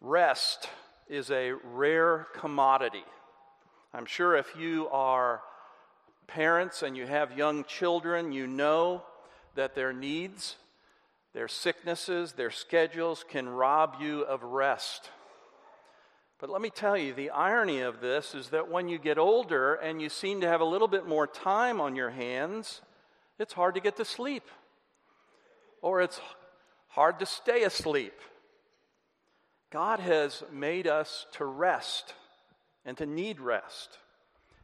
Rest is a rare commodity. I'm sure if you are parents and you have young children, you know that their needs, their sicknesses, their schedules can rob you of rest. But let me tell you, the irony of this is that when you get older and you seem to have a little bit more time on your hands, it's hard to get to sleep. Or it's hard to stay asleep. God has made us to rest and to need rest.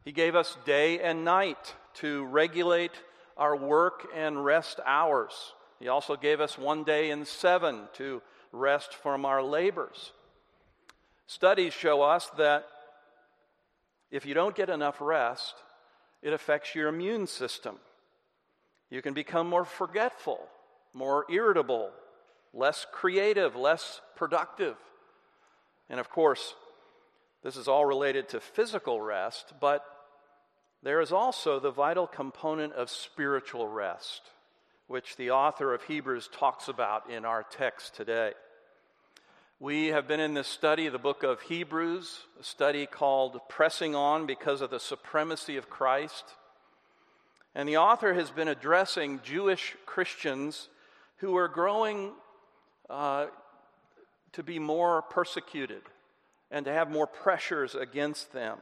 He gave us day and night to regulate our work and rest hours. He also gave us one day in seven to rest from our labors. Studies show us that if you don't get enough rest, it affects your immune system. You can become more forgetful, more irritable, less creative, less productive. And of course, this is all related to physical rest, but there is also the vital component of spiritual rest, which the author of Hebrews talks about in our text today. We have been in this study, the book of Hebrews, a study called Pressing On because of the supremacy of Christ. And the author has been addressing Jewish Christians who are growing uh, to be more persecuted and to have more pressures against them.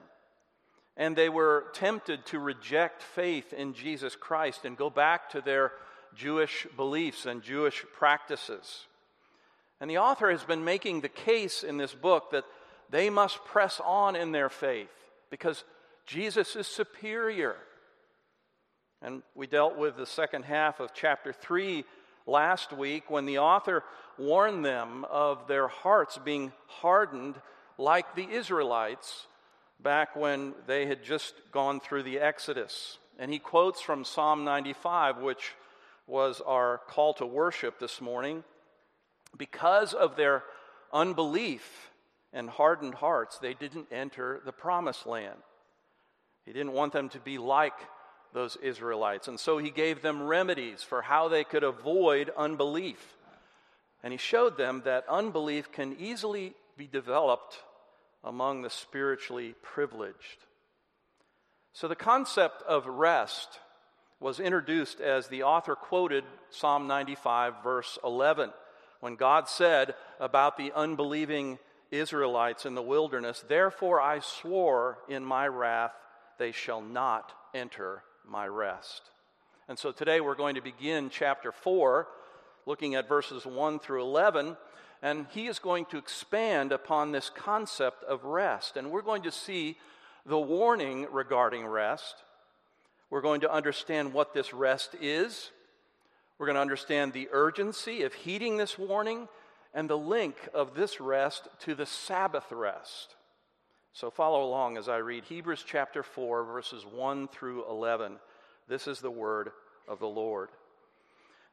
And they were tempted to reject faith in Jesus Christ and go back to their Jewish beliefs and Jewish practices. And the author has been making the case in this book that they must press on in their faith because Jesus is superior. And we dealt with the second half of chapter 3 last week when the author warned them of their hearts being hardened like the Israelites back when they had just gone through the Exodus. And he quotes from Psalm 95, which was our call to worship this morning. Because of their unbelief and hardened hearts, they didn't enter the promised land. He didn't want them to be like those Israelites. And so he gave them remedies for how they could avoid unbelief. And he showed them that unbelief can easily be developed among the spiritually privileged. So the concept of rest was introduced as the author quoted Psalm 95, verse 11 when God said about the unbelieving Israelites in the wilderness, Therefore I swore in my wrath, they shall not enter my rest. And so today we're going to begin chapter 4, looking at verses 1 through 11. And he is going to expand upon this concept of rest. And we're going to see the warning regarding rest. We're going to understand what this rest is. We're going to understand the urgency of heeding this warning and the link of this rest to the Sabbath rest. So follow along as I read Hebrews chapter 4, verses 1 through 11. This is the word of the Lord.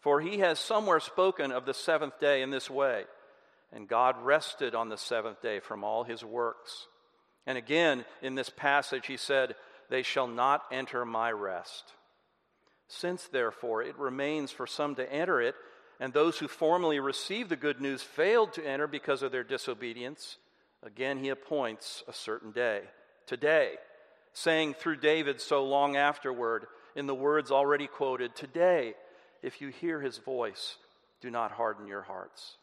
For he has somewhere spoken of the seventh day in this way, and God rested on the seventh day from all his works. And again, in this passage, he said, They shall not enter my rest. Since, therefore, it remains for some to enter it, and those who formerly received the good news failed to enter because of their disobedience, again he appoints a certain day, today, saying through David so long afterward, in the words already quoted, Today, if you hear his voice, do not harden your hearts.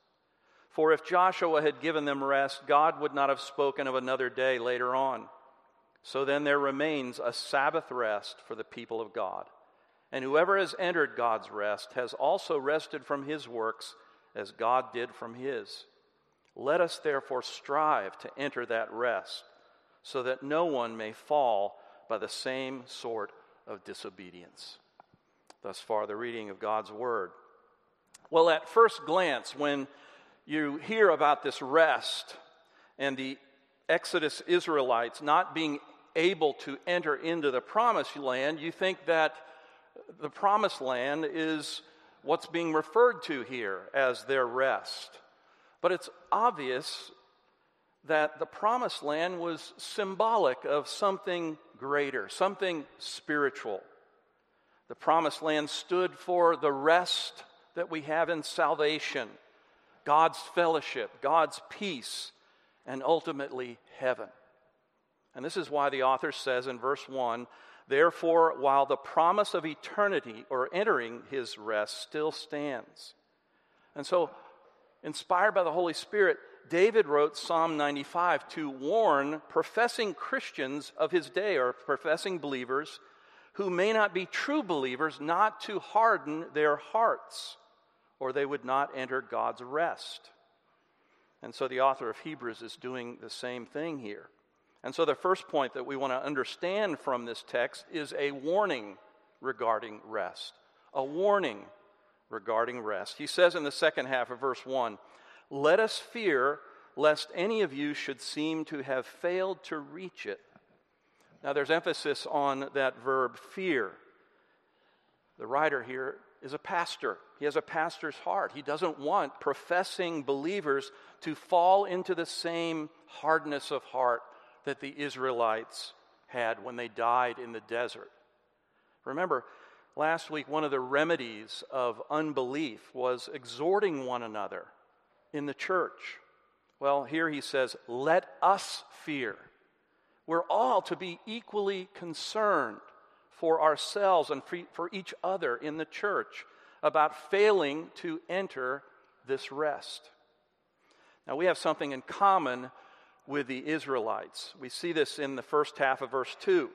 For if Joshua had given them rest, God would not have spoken of another day later on. So then there remains a Sabbath rest for the people of God. And whoever has entered God's rest has also rested from his works as God did from his. Let us therefore strive to enter that rest, so that no one may fall by the same sort of disobedience. Thus far, the reading of God's word. Well, at first glance, when you hear about this rest and the Exodus Israelites not being able to enter into the promised land, you think that the promised land is what's being referred to here as their rest. But it's obvious that the promised land was symbolic of something greater, something spiritual. The promised land stood for the rest that we have in salvation, God's fellowship, God's peace, and ultimately heaven. And this is why the author says in verse 1 Therefore, while the promise of eternity or entering his rest still stands. And so, inspired by the Holy Spirit, David wrote Psalm 95 to warn professing Christians of his day or professing believers who may not be true believers not to harden their hearts, or they would not enter God's rest. And so the author of Hebrews is doing the same thing here. And so, the first point that we want to understand from this text is a warning regarding rest. A warning regarding rest. He says in the second half of verse 1 Let us fear lest any of you should seem to have failed to reach it. Now, there's emphasis on that verb fear. The writer here is a pastor. He has a pastor's heart. He doesn't want professing believers to fall into the same hardness of heart that the Israelites had when they died in the desert. Remember, last week, one of the remedies of unbelief was exhorting one another in the church. Well, here he says, let us fear. We're all to be equally concerned for ourselves and for each other in the church about failing to enter this rest. Now, we have something in common with the Israelites. We see this in the first half of verse 2.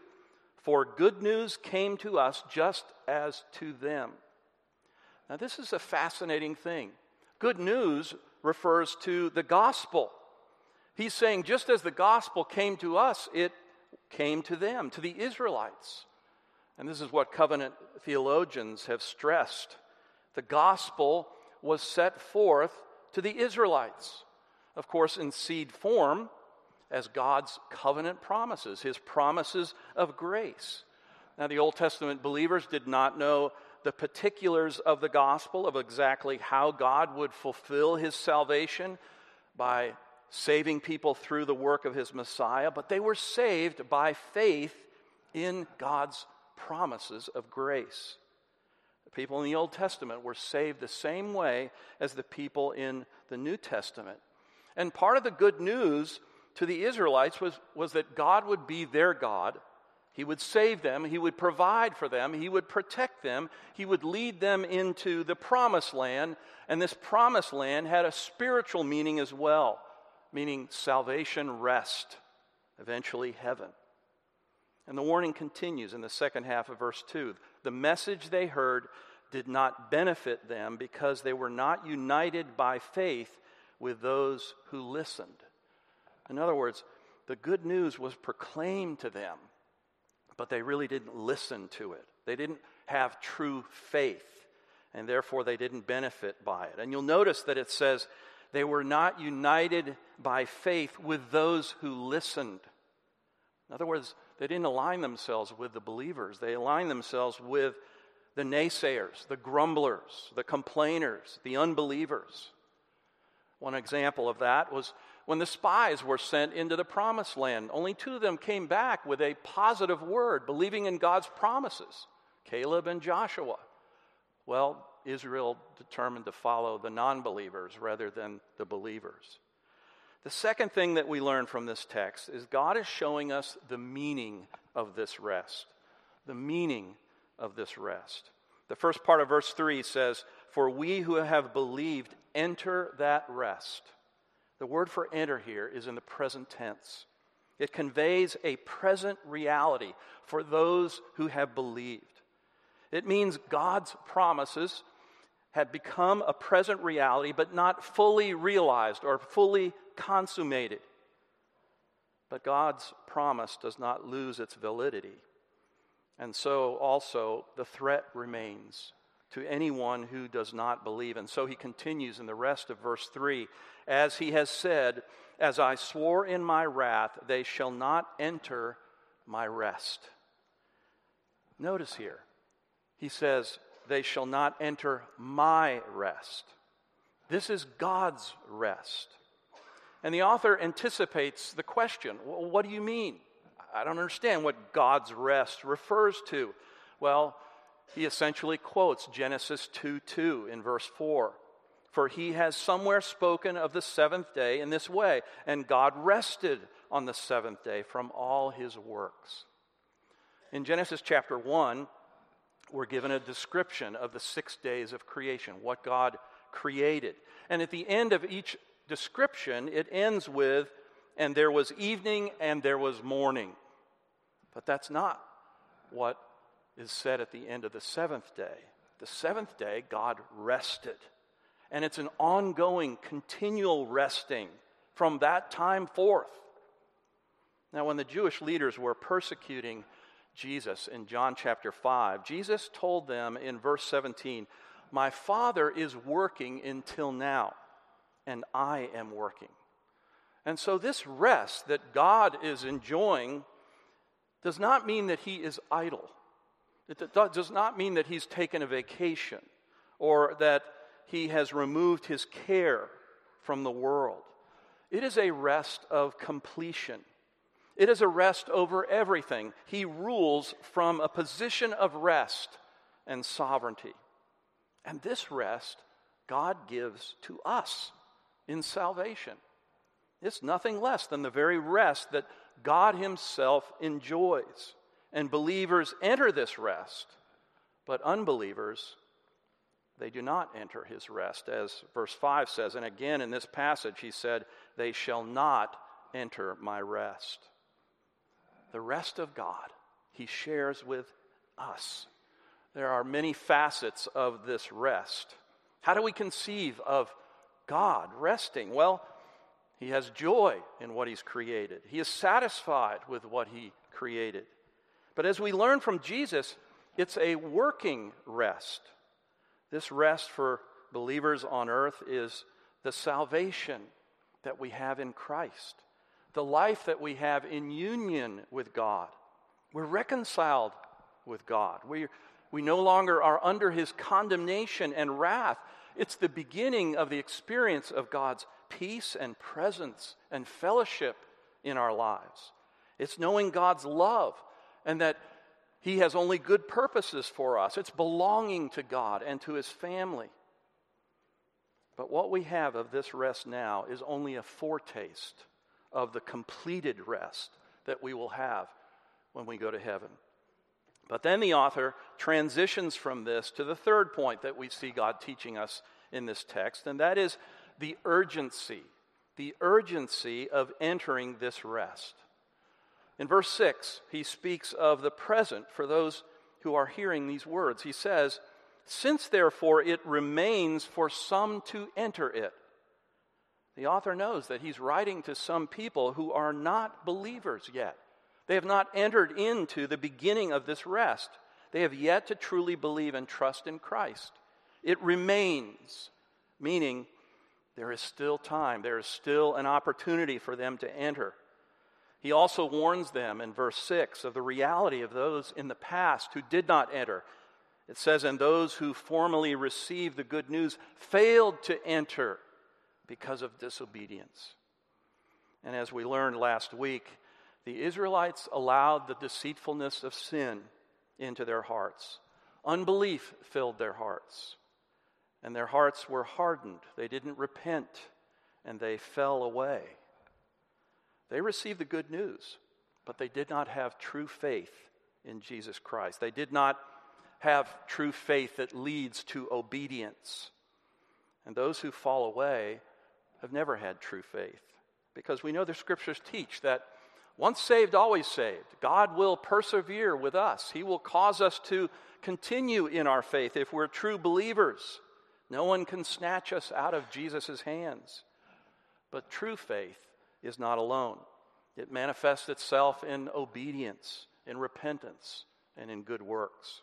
For good news came to us just as to them. Now, this is a fascinating thing. Good news refers to the gospel. He's saying, just as the gospel came to us, it came to them, to the Israelites. And this is what covenant theologians have stressed. The gospel was set forth to the Israelites. Of course, in seed form, as God's covenant promises, his promises of grace. Now, the Old Testament believers did not know the particulars of the gospel, of exactly how God would fulfill his salvation by saving people through the work of his Messiah, but they were saved by faith in God's promises of grace. The people in the Old Testament were saved the same way as the people in the New Testament. And part of the good news to the Israelites was, was that God would be their God. He would save them, He would provide for them, He would protect them, He would lead them into the promised land. And this promised land had a spiritual meaning as well, meaning salvation, rest, eventually heaven. And the warning continues in the second half of verse 2. The message they heard did not benefit them because they were not united by faith with those who listened. In other words, the good news was proclaimed to them, but they really didn't listen to it. They didn't have true faith, and therefore they didn't benefit by it. And you'll notice that it says they were not united by faith with those who listened. In other words, they didn't align themselves with the believers, they aligned themselves with the naysayers, the grumblers, the complainers, the unbelievers. One example of that was when the spies were sent into the promised land. Only two of them came back with a positive word, believing in God's promises Caleb and Joshua. Well, Israel determined to follow the non believers rather than the believers. The second thing that we learn from this text is God is showing us the meaning of this rest. The meaning of this rest. The first part of verse 3 says, For we who have believed enter that rest. The word for enter here is in the present tense. It conveys a present reality for those who have believed. It means God's promises had become a present reality, but not fully realized or fully consummated. But God's promise does not lose its validity. And so also the threat remains to anyone who does not believe. And so he continues in the rest of verse 3 As he has said, as I swore in my wrath, they shall not enter my rest. Notice here, he says, they shall not enter my rest. This is God's rest. And the author anticipates the question well, what do you mean? I don't understand what God's rest refers to. Well, he essentially quotes Genesis 2 2 in verse 4. For he has somewhere spoken of the seventh day in this way, and God rested on the seventh day from all his works. In Genesis chapter 1, we're given a description of the six days of creation, what God created. And at the end of each description, it ends with, and there was evening and there was morning. But that's not what is said at the end of the seventh day. The seventh day, God rested. And it's an ongoing, continual resting from that time forth. Now, when the Jewish leaders were persecuting Jesus in John chapter 5, Jesus told them in verse 17, My Father is working until now, and I am working. And so, this rest that God is enjoying does not mean that he is idle. It does not mean that he's taken a vacation or that he has removed his care from the world. It is a rest of completion. It is a rest over everything. He rules from a position of rest and sovereignty. And this rest God gives to us in salvation. It's nothing less than the very rest that God Himself enjoys. And believers enter this rest, but unbelievers, they do not enter His rest, as verse 5 says. And again in this passage, He said, They shall not enter my rest. The rest of God He shares with us. There are many facets of this rest. How do we conceive of God resting? Well, he has joy in what he's created. He is satisfied with what he created. But as we learn from Jesus, it's a working rest. This rest for believers on earth is the salvation that we have in Christ, the life that we have in union with God. We're reconciled with God. We, we no longer are under his condemnation and wrath. It's the beginning of the experience of God's peace and presence and fellowship in our lives. It's knowing God's love and that He has only good purposes for us. It's belonging to God and to His family. But what we have of this rest now is only a foretaste of the completed rest that we will have when we go to heaven. But then the author transitions from this to the third point that we see God teaching us in this text, and that is the urgency, the urgency of entering this rest. In verse 6, he speaks of the present for those who are hearing these words. He says, Since therefore it remains for some to enter it. The author knows that he's writing to some people who are not believers yet. They have not entered into the beginning of this rest. They have yet to truly believe and trust in Christ. It remains, meaning there is still time, there is still an opportunity for them to enter. He also warns them in verse 6 of the reality of those in the past who did not enter. It says, And those who formerly received the good news failed to enter because of disobedience. And as we learned last week, the Israelites allowed the deceitfulness of sin into their hearts. Unbelief filled their hearts and their hearts were hardened. They didn't repent, and they fell away. They received the good news, but they did not have true faith in Jesus Christ. They did not have true faith that leads to obedience. And those who fall away have never had true faith because we know the scriptures teach that once saved, always saved. God will persevere with us, He will cause us to continue in our faith if we're true believers. No one can snatch us out of Jesus' hands. But true faith is not alone, it manifests itself in obedience, in repentance, and in good works.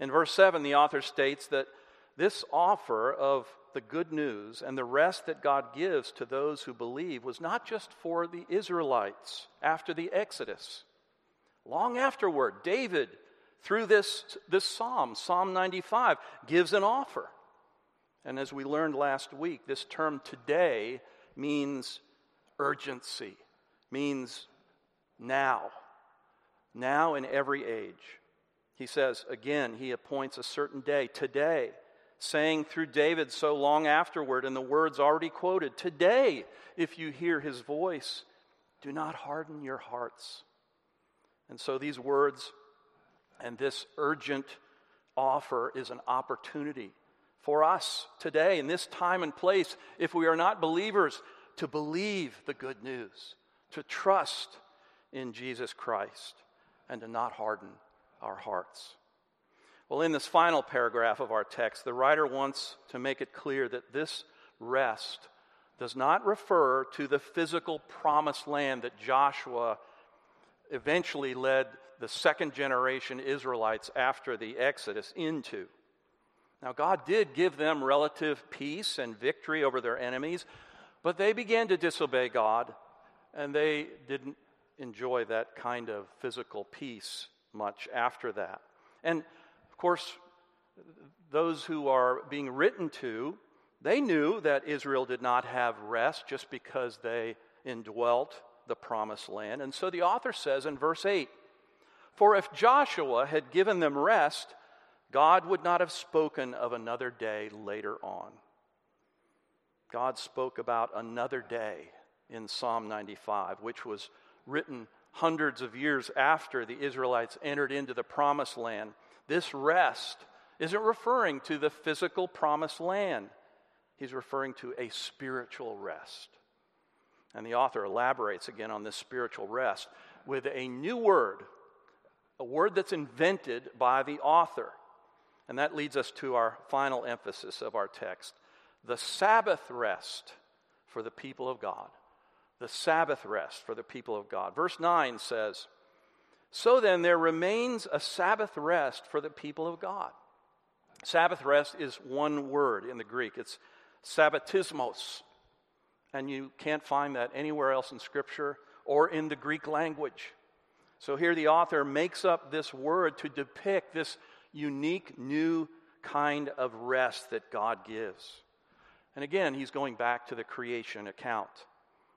In verse 7, the author states that this offer of the good news and the rest that God gives to those who believe was not just for the Israelites after the Exodus. Long afterward, David, through this, this psalm, Psalm 95, gives an offer. And as we learned last week, this term today means urgency, means now, now in every age. He says, again, he appoints a certain day, today, saying through David so long afterward, in the words already quoted, Today, if you hear his voice, do not harden your hearts. And so these words and this urgent offer is an opportunity for us today, in this time and place, if we are not believers, to believe the good news, to trust in Jesus Christ, and to not harden our hearts. Well, in this final paragraph of our text, the writer wants to make it clear that this rest does not refer to the physical promised land that Joshua eventually led the second generation Israelites after the Exodus into. Now, God did give them relative peace and victory over their enemies, but they began to disobey God, and they didn't enjoy that kind of physical peace much after that. And course, those who are being written to, they knew that Israel did not have rest just because they indwelt the promised land. And so the author says in verse 8 For if Joshua had given them rest, God would not have spoken of another day later on. God spoke about another day in Psalm 95, which was written hundreds of years after the Israelites entered into the promised land, this rest isn't referring to the physical promised land. He's referring to a spiritual rest. And the author elaborates again on this spiritual rest with a new word, a word that's invented by the author. And that leads us to our final emphasis of our text the Sabbath rest for the people of God the Sabbath rest for the people of God. Verse 9 says, So then there remains a Sabbath rest for the people of God. Sabbath rest is one word in the Greek, it's sabbatismos. And you can't find that anywhere else in Scripture or in the Greek language. So here the author makes up this word to depict this unique new kind of rest that God gives. And again, he's going back to the creation account.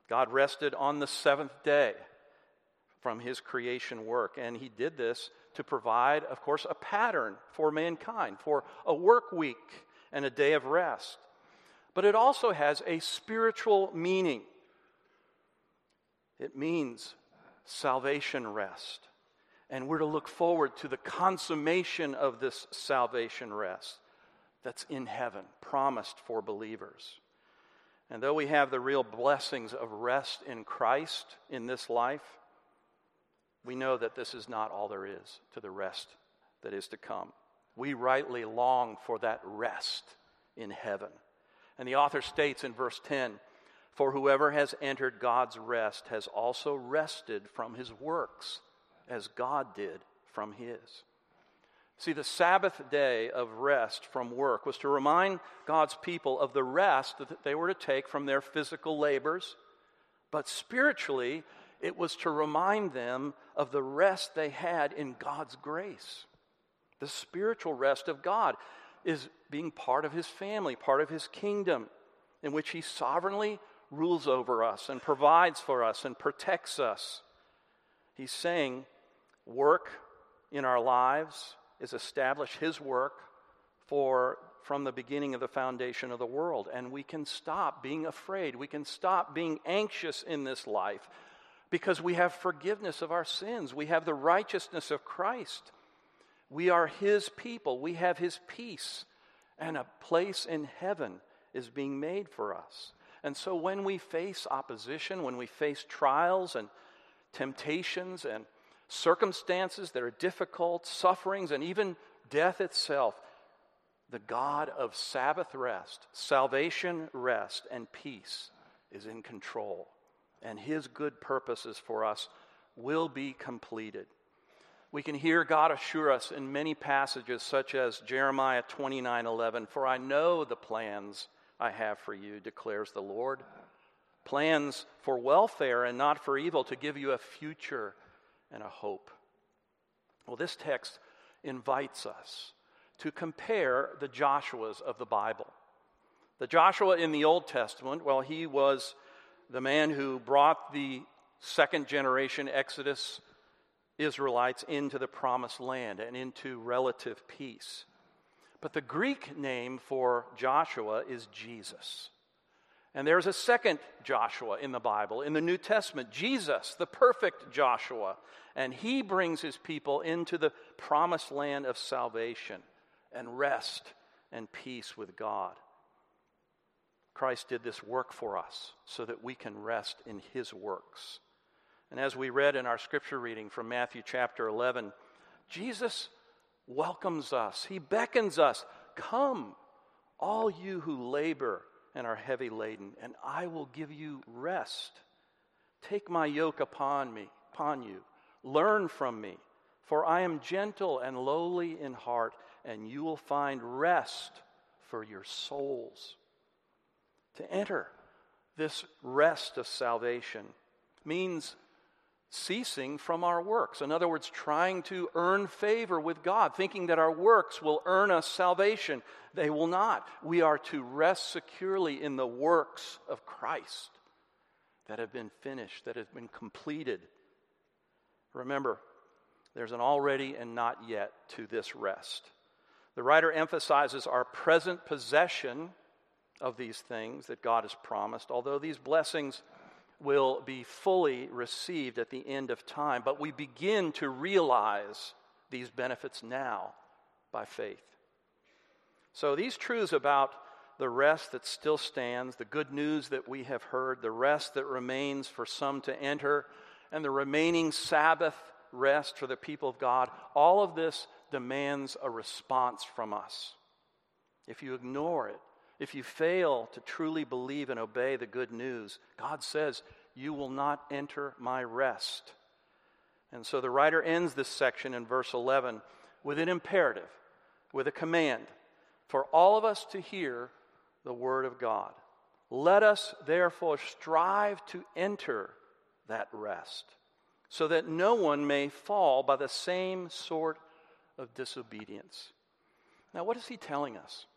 God rested on the seventh day from his creation work, and he did this to provide, of course, a pattern for mankind, for a work week and a day of rest. But it also has a spiritual meaning. It means salvation rest. And we're to look forward to the consummation of this salvation rest that's in heaven, promised for believers. And though we have the real blessings of rest in Christ in this life, we know that this is not all there is to the rest that is to come. We rightly long for that rest in heaven. And the author states in verse 10 For whoever has entered God's rest has also rested from his works, as God did from his. See, the Sabbath day of rest from work was to remind God's people of the rest that they were to take from their physical labors, but spiritually, it was to remind them of the rest they had in God's grace. The spiritual rest of God is being part of His family, part of His kingdom, in which He sovereignly rules over us and provides for us and protects us. He's saying, work in our lives is establish his work for from the beginning of the foundation of the world and we can stop being afraid we can stop being anxious in this life because we have forgiveness of our sins. We have the righteousness of Christ. We are his people. We have his peace. And a place in heaven is being made for us. And so when we face opposition when we face trials and temptations and circumstances that are difficult, sufferings, and even death itself, the God of Sabbath rest, salvation, rest, and peace is in control. And his good purposes for us will be completed. We can hear God assure us in many passages, such as Jeremiah 29 11, For I know the plans I have for you, declares the Lord. Plans for welfare and not for evil, to give you a future and a hope. Well, this text invites us to compare the Joshuas of the Bible. The Joshua in the Old Testament, well, he was the man who brought the second generation Exodus Israelites into the promised land and into relative peace. But the Greek name for Joshua is Jesus. And there's a second Joshua in the Bible, in the New Testament, Jesus, the perfect Joshua. And he brings his people into the promised land of salvation and rest and peace with God. Christ did this work for us so that we can rest in his works. And as we read in our scripture reading from Matthew chapter 11, Jesus welcomes us, he beckons us, Come, all you who labor and are heavy laden, and I will give you rest. Take my yoke upon me, upon you. Learn from me, for I am gentle and lowly in heart, and you will find rest for your souls. To enter this rest of salvation means ceasing from our works. In other words, trying to earn favor with God, thinking that our works will earn us salvation. They will not. We are to rest securely in the works of Christ that have been finished, that have been completed. Remember, there's an already and not yet to this rest. The writer emphasizes our present possession of these things that God has promised, although these blessings will be fully received at the end of time, but we begin to realize these benefits now by faith. So, these truths about the rest that still stands, the good news that we have heard, the rest that remains for some to enter, and the remaining Sabbath rest for the people of God, all of this demands a response from us. If you ignore it, if you fail to truly believe and obey the good news, God says, You will not enter my rest. And so the writer ends this section in verse 11 with an imperative, with a command for all of us to hear the word of God. Let us therefore strive to enter that rest, so that no one may fall by the same sort of disobedience. Now, what is he telling us?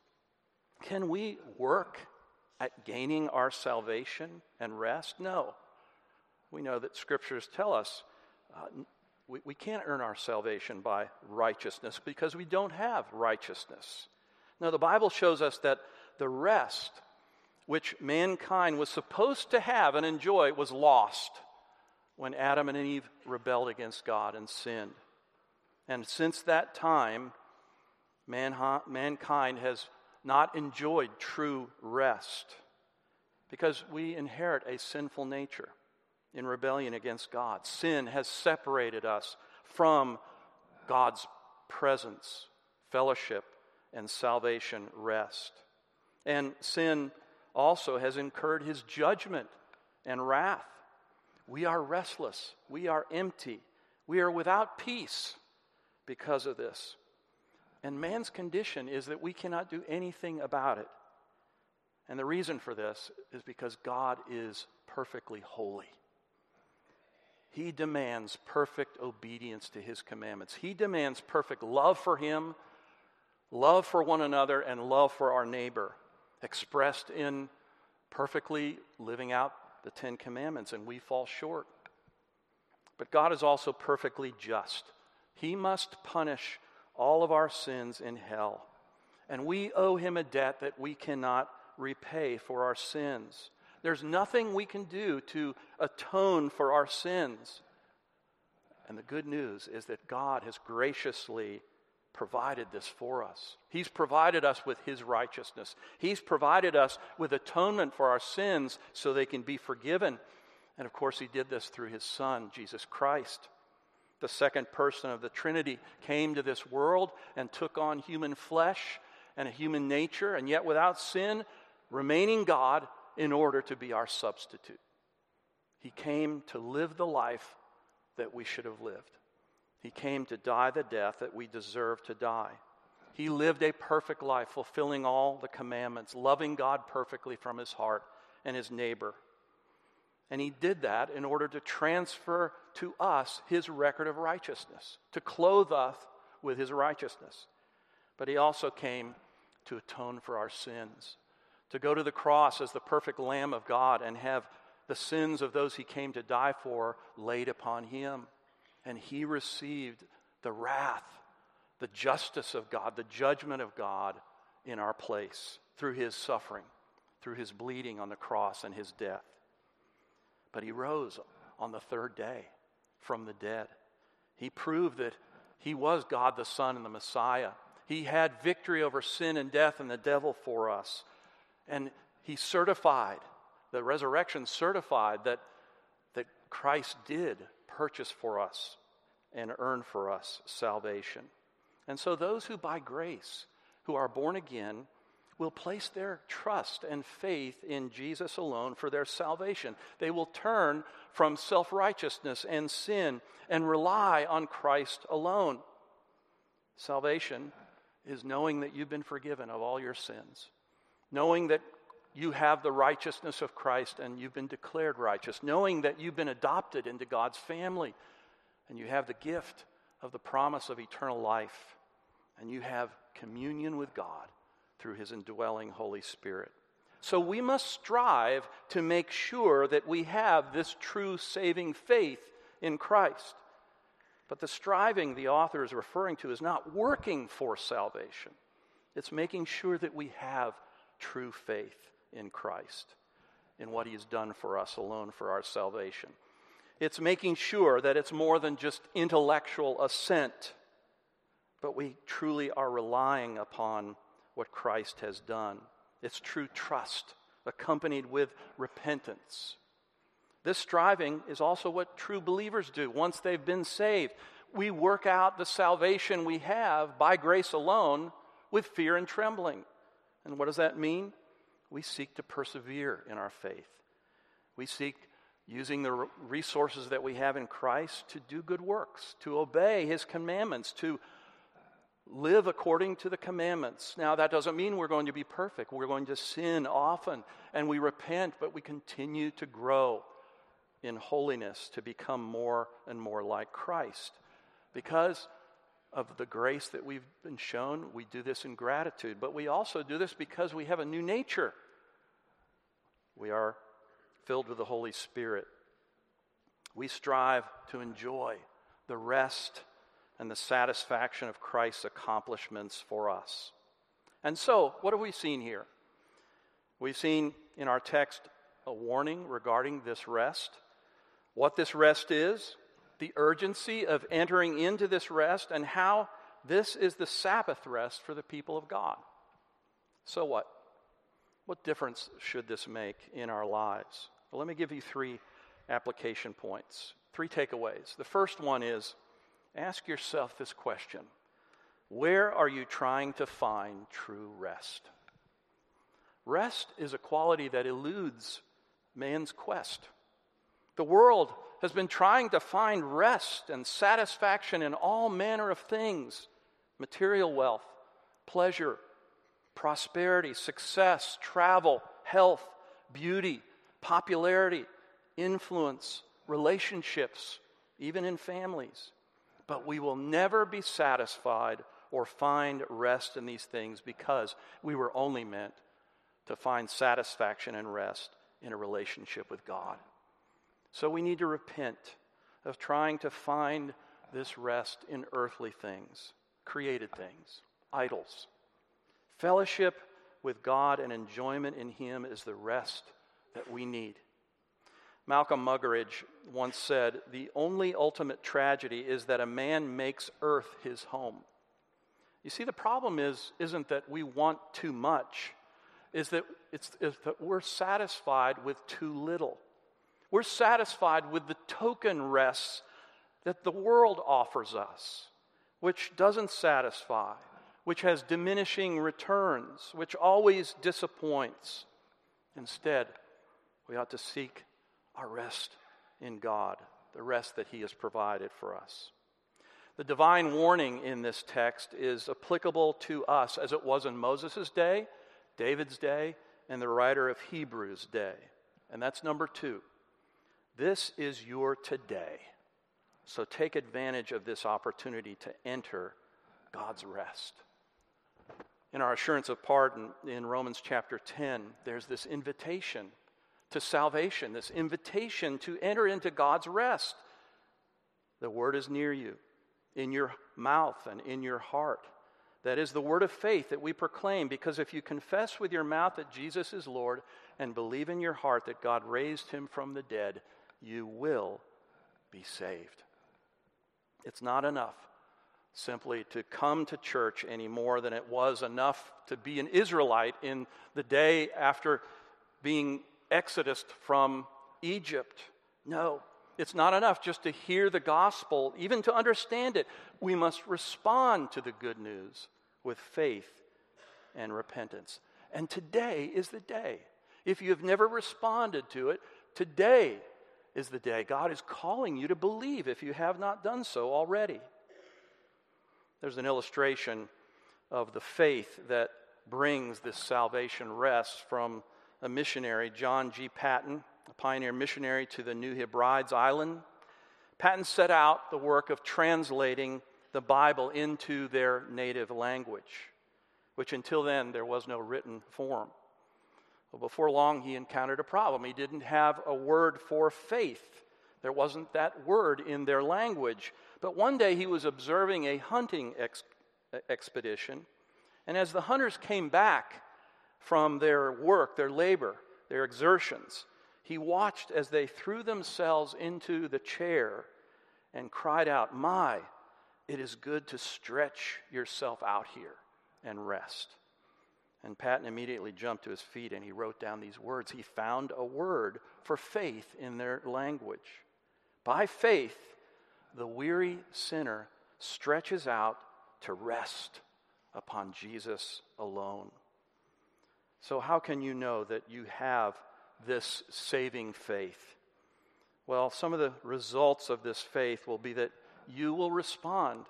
Can we work at gaining our salvation and rest? No. We know that scriptures tell us uh, we, we can't earn our salvation by righteousness because we don't have righteousness. Now, the Bible shows us that the rest which mankind was supposed to have and enjoy was lost when Adam and Eve rebelled against God and sinned. And since that time, man, mankind has not enjoyed true rest because we inherit a sinful nature in rebellion against God. Sin has separated us from God's presence, fellowship, and salvation rest. And sin also has incurred his judgment and wrath. We are restless, we are empty, we are without peace because of this. And man's condition is that we cannot do anything about it. And the reason for this is because God is perfectly holy. He demands perfect obedience to his commandments. He demands perfect love for him, love for one another, and love for our neighbor, expressed in perfectly living out the Ten Commandments, and we fall short. But God is also perfectly just. He must punish all of our sins in hell. And we owe him a debt that we cannot repay for our sins. There's nothing we can do to atone for our sins. And the good news is that God has graciously provided this for us. He's provided us with His righteousness. He's provided us with atonement for our sins so they can be forgiven. And of course, He did this through His Son, Jesus Christ the second person of the Trinity, came to this world and took on human flesh and a human nature, and yet without sin, remaining God in order to be our substitute. He came to live the life that we should have lived. He came to die the death that we deserve to die. He lived a perfect life, fulfilling all the commandments, loving God perfectly from his heart and his neighbor. And he did that in order to transfer to us his record of righteousness, to clothe us with his righteousness. But he also came to atone for our sins, to go to the cross as the perfect Lamb of God and have the sins of those he came to die for laid upon him. And he received the wrath, the justice of God, the judgment of God in our place through his suffering, through his bleeding on the cross and his death. But he rose on the third day from the dead. He proved that he was God the Son and the Messiah. He had victory over sin and death and the devil for us. And he certified, the resurrection certified that, that Christ did purchase for us and earn for us salvation. And so those who by grace, who are born again, will place their trust and faith in Jesus alone for their salvation. They will turn from self righteousness and sin and rely on Christ alone. Salvation is knowing that you've been forgiven of all your sins, knowing that you have the righteousness of Christ and you've been declared righteous, knowing that you've been adopted into God's family and you have the gift of the promise of eternal life and you have communion with God through his indwelling Holy Spirit. So we must strive to make sure that we have this true saving faith in Christ. But the striving the author is referring to is not working for salvation, it's making sure that we have true faith in Christ, in what he has done for us alone for our salvation. It's making sure that it's more than just intellectual assent, but we truly are relying upon what Christ has done. It's true trust accompanied with repentance. This striving is also what true believers do once they've been saved. We work out the salvation we have by grace alone with fear and trembling. And what does that mean? We seek to persevere in our faith. We seek using the resources that we have in Christ to do good works, to obey his commandments, to live according to the commandments. Now, that doesn't mean we're going to be perfect. We're going to sin often, and we repent, but we continue to grow in holiness to become more and more like Christ. Because of the grace that we've been shown, we do this in gratitude, but we also do this because we have a new nature. We are filled with the Holy Spirit. We strive to enjoy the rest and the satisfaction of Christ's accomplishments for us. And so, what have we seen here? We've seen in our text a warning regarding this rest, what this rest is, the urgency of entering into this rest, and how this is the Sabbath rest for the people of God. So, what? What difference should this make in our lives? Well, let me give you three application points, three takeaways. The first one is ask yourself this question Where are you trying to find true rest? Rest is a quality that eludes man's quest. The world has been trying to find rest and satisfaction in all manner of things material wealth, pleasure, prosperity, success, travel, health, beauty, popularity, influence, relationships, even in families. But we will never be satisfied or find rest in these things because we were only meant to find satisfaction and rest in a relationship with God. So we need to repent of trying to find this rest in earthly things, created things, idols. Fellowship with God and enjoyment in Him is the rest that we need. Malcolm Muggeridge once said, The only ultimate tragedy is that a man makes earth his home. You see, the problem is, isn't that we want too much, is that, it's, is that we're satisfied with too little. We're satisfied with the token rests that the world offers us, which doesn't satisfy, which has diminishing returns, which always disappoints. Instead, we ought to seek our rest in God, the rest that He has provided for us. The divine warning in this text is applicable to us as it was in Moses' day, David's day, and the writer of Hebrews' day. And that's number two. This is your today. So take advantage of this opportunity to enter God's rest. In our assurance of pardon in Romans chapter 10, there's this invitation to salvation, this invitation to enter into God's rest. The word is near you, in your mouth and in your heart. That is the word of faith that we proclaim, because if you confess with your mouth that Jesus is Lord and believe in your heart that God raised him from the dead, you will be saved. It's not enough simply to come to church any more than it was enough to be an Israelite in the day after being exodus from Egypt. No, it's not enough just to hear the gospel, even to understand it. We must respond to the good news with faith and repentance. And today is the day. If you have never responded to it, today is the day. God is calling you to believe if you have not done so already. There's an illustration of the faith that brings this salvation rest from a missionary, John G. Patton, a pioneer missionary to the New Hebrides Island. Patton set out the work of translating the Bible into their native language, which until then there was no written form. Well, before long, he encountered a problem. He didn't have a word for faith. There wasn't that word in their language. But one day he was observing a hunting ex- expedition, and as the hunters came back from their work, their labor, their exertions, he watched as they threw themselves into the chair and cried out, My, it is good to stretch yourself out here and rest. And Patton immediately jumped to his feet and he wrote down these words. He found a word for faith in their language. By faith, the weary sinner stretches out to rest upon Jesus alone. So, how can you know that you have this saving faith? Well, some of the results of this faith will be that you will respond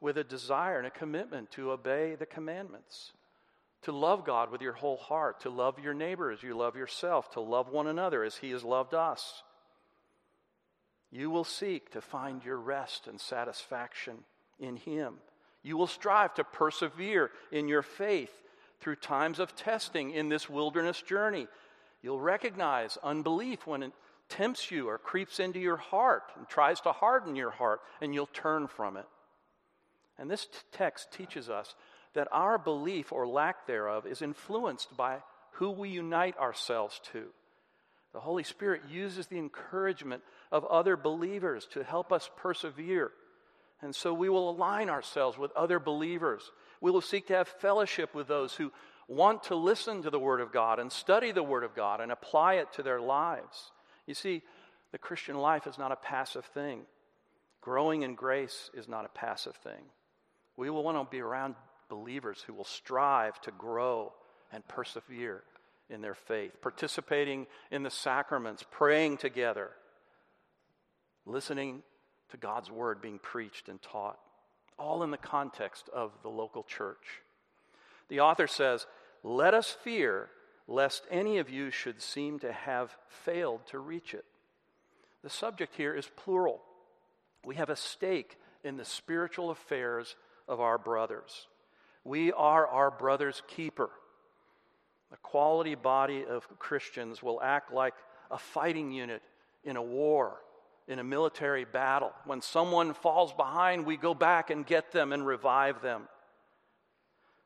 with a desire and a commitment to obey the commandments to love God with your whole heart, to love your neighbor as you love yourself, to love one another as He has loved us. You will seek to find your rest and satisfaction in Him. You will strive to persevere in your faith through times of testing in this wilderness journey. You'll recognize unbelief when it tempts you or creeps into your heart and tries to harden your heart, and you'll turn from it. And this t- text teaches us that our belief or lack thereof is influenced by who we unite ourselves to. The Holy Spirit uses the encouragement of other believers to help us persevere. And so we will align ourselves with other believers. We will seek to have fellowship with those who want to listen to the Word of God and study the Word of God and apply it to their lives. You see, the Christian life is not a passive thing. Growing in grace is not a passive thing. We will want to be around believers who will strive to grow and persevere in their faith, participating in the sacraments, praying together, listening to God's word being preached and taught, all in the context of the local church. The author says, Let us fear lest any of you should seem to have failed to reach it. The subject here is plural. We have a stake in the spiritual affairs of our brothers. We are our brother's keeper. A quality body of Christians will act like a fighting unit in a war, in a military battle. When someone falls behind, we go back and get them and revive them.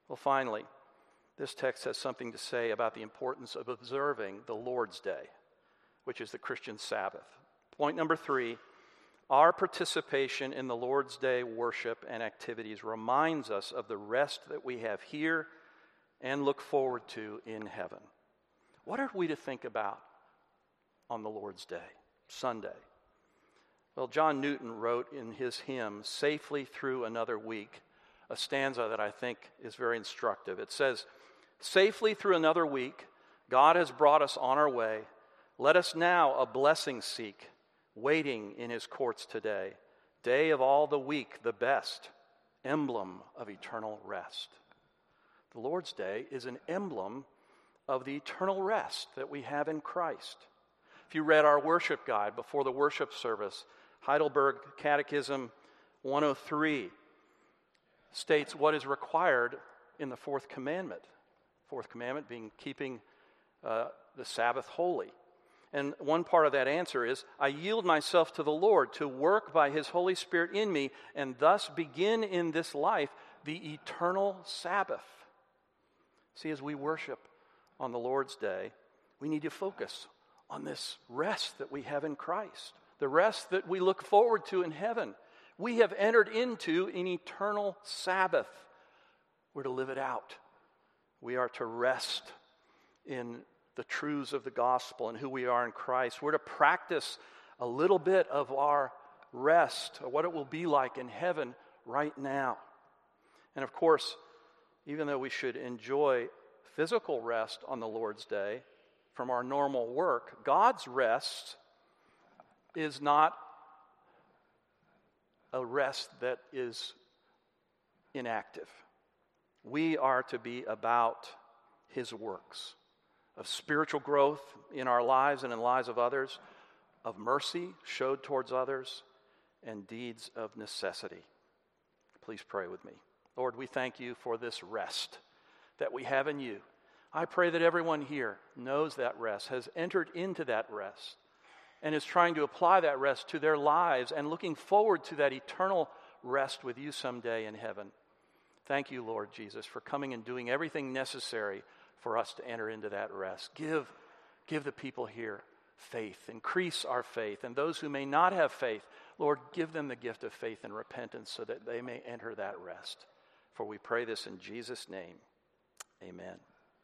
Well, finally, this text has something to say about the importance of observing the Lord's Day, which is the Christian Sabbath. Point number three our participation in the Lord's Day worship and activities reminds us of the rest that we have here and look forward to in heaven. What are we to think about on the Lord's Day, Sunday? Well, John Newton wrote in his hymn, Safely Through Another Week, a stanza that I think is very instructive. It says, Safely through another week, God has brought us on our way. Let us now a blessing seek waiting in his courts today. day of all the week, the best, emblem of eternal rest. The Lord's Day is an emblem of the eternal rest that we have in Christ. If you read our worship guide before the worship service, Heidelberg Catechism 103 states what is required in the fourth commandment. Fourth commandment being keeping uh, the Sabbath holy. And one part of that answer is I yield myself to the Lord to work by His Holy Spirit in me and thus begin in this life the eternal Sabbath. See, as we worship on the Lord's Day, we need to focus on this rest that we have in Christ, the rest that we look forward to in heaven. We have entered into an eternal Sabbath. We're to live it out. We are to rest in the truths of the gospel and who we are in Christ. We're to practice a little bit of our rest, what it will be like in heaven right now. And of course, even though we should enjoy physical rest on the Lord's day from our normal work, God's rest is not a rest that is inactive. We are to be about His works of spiritual growth in our lives and in the lives of others, of mercy showed towards others, and deeds of necessity. Please pray with me. Lord, we thank you for this rest that we have in you. I pray that everyone here knows that rest, has entered into that rest, and is trying to apply that rest to their lives and looking forward to that eternal rest with you someday in heaven. Thank you, Lord Jesus, for coming and doing everything necessary for us to enter into that rest. Give, give the people here faith, increase our faith. And those who may not have faith, Lord, give them the gift of faith and repentance so that they may enter that rest. For we pray this in Jesus' name. Amen.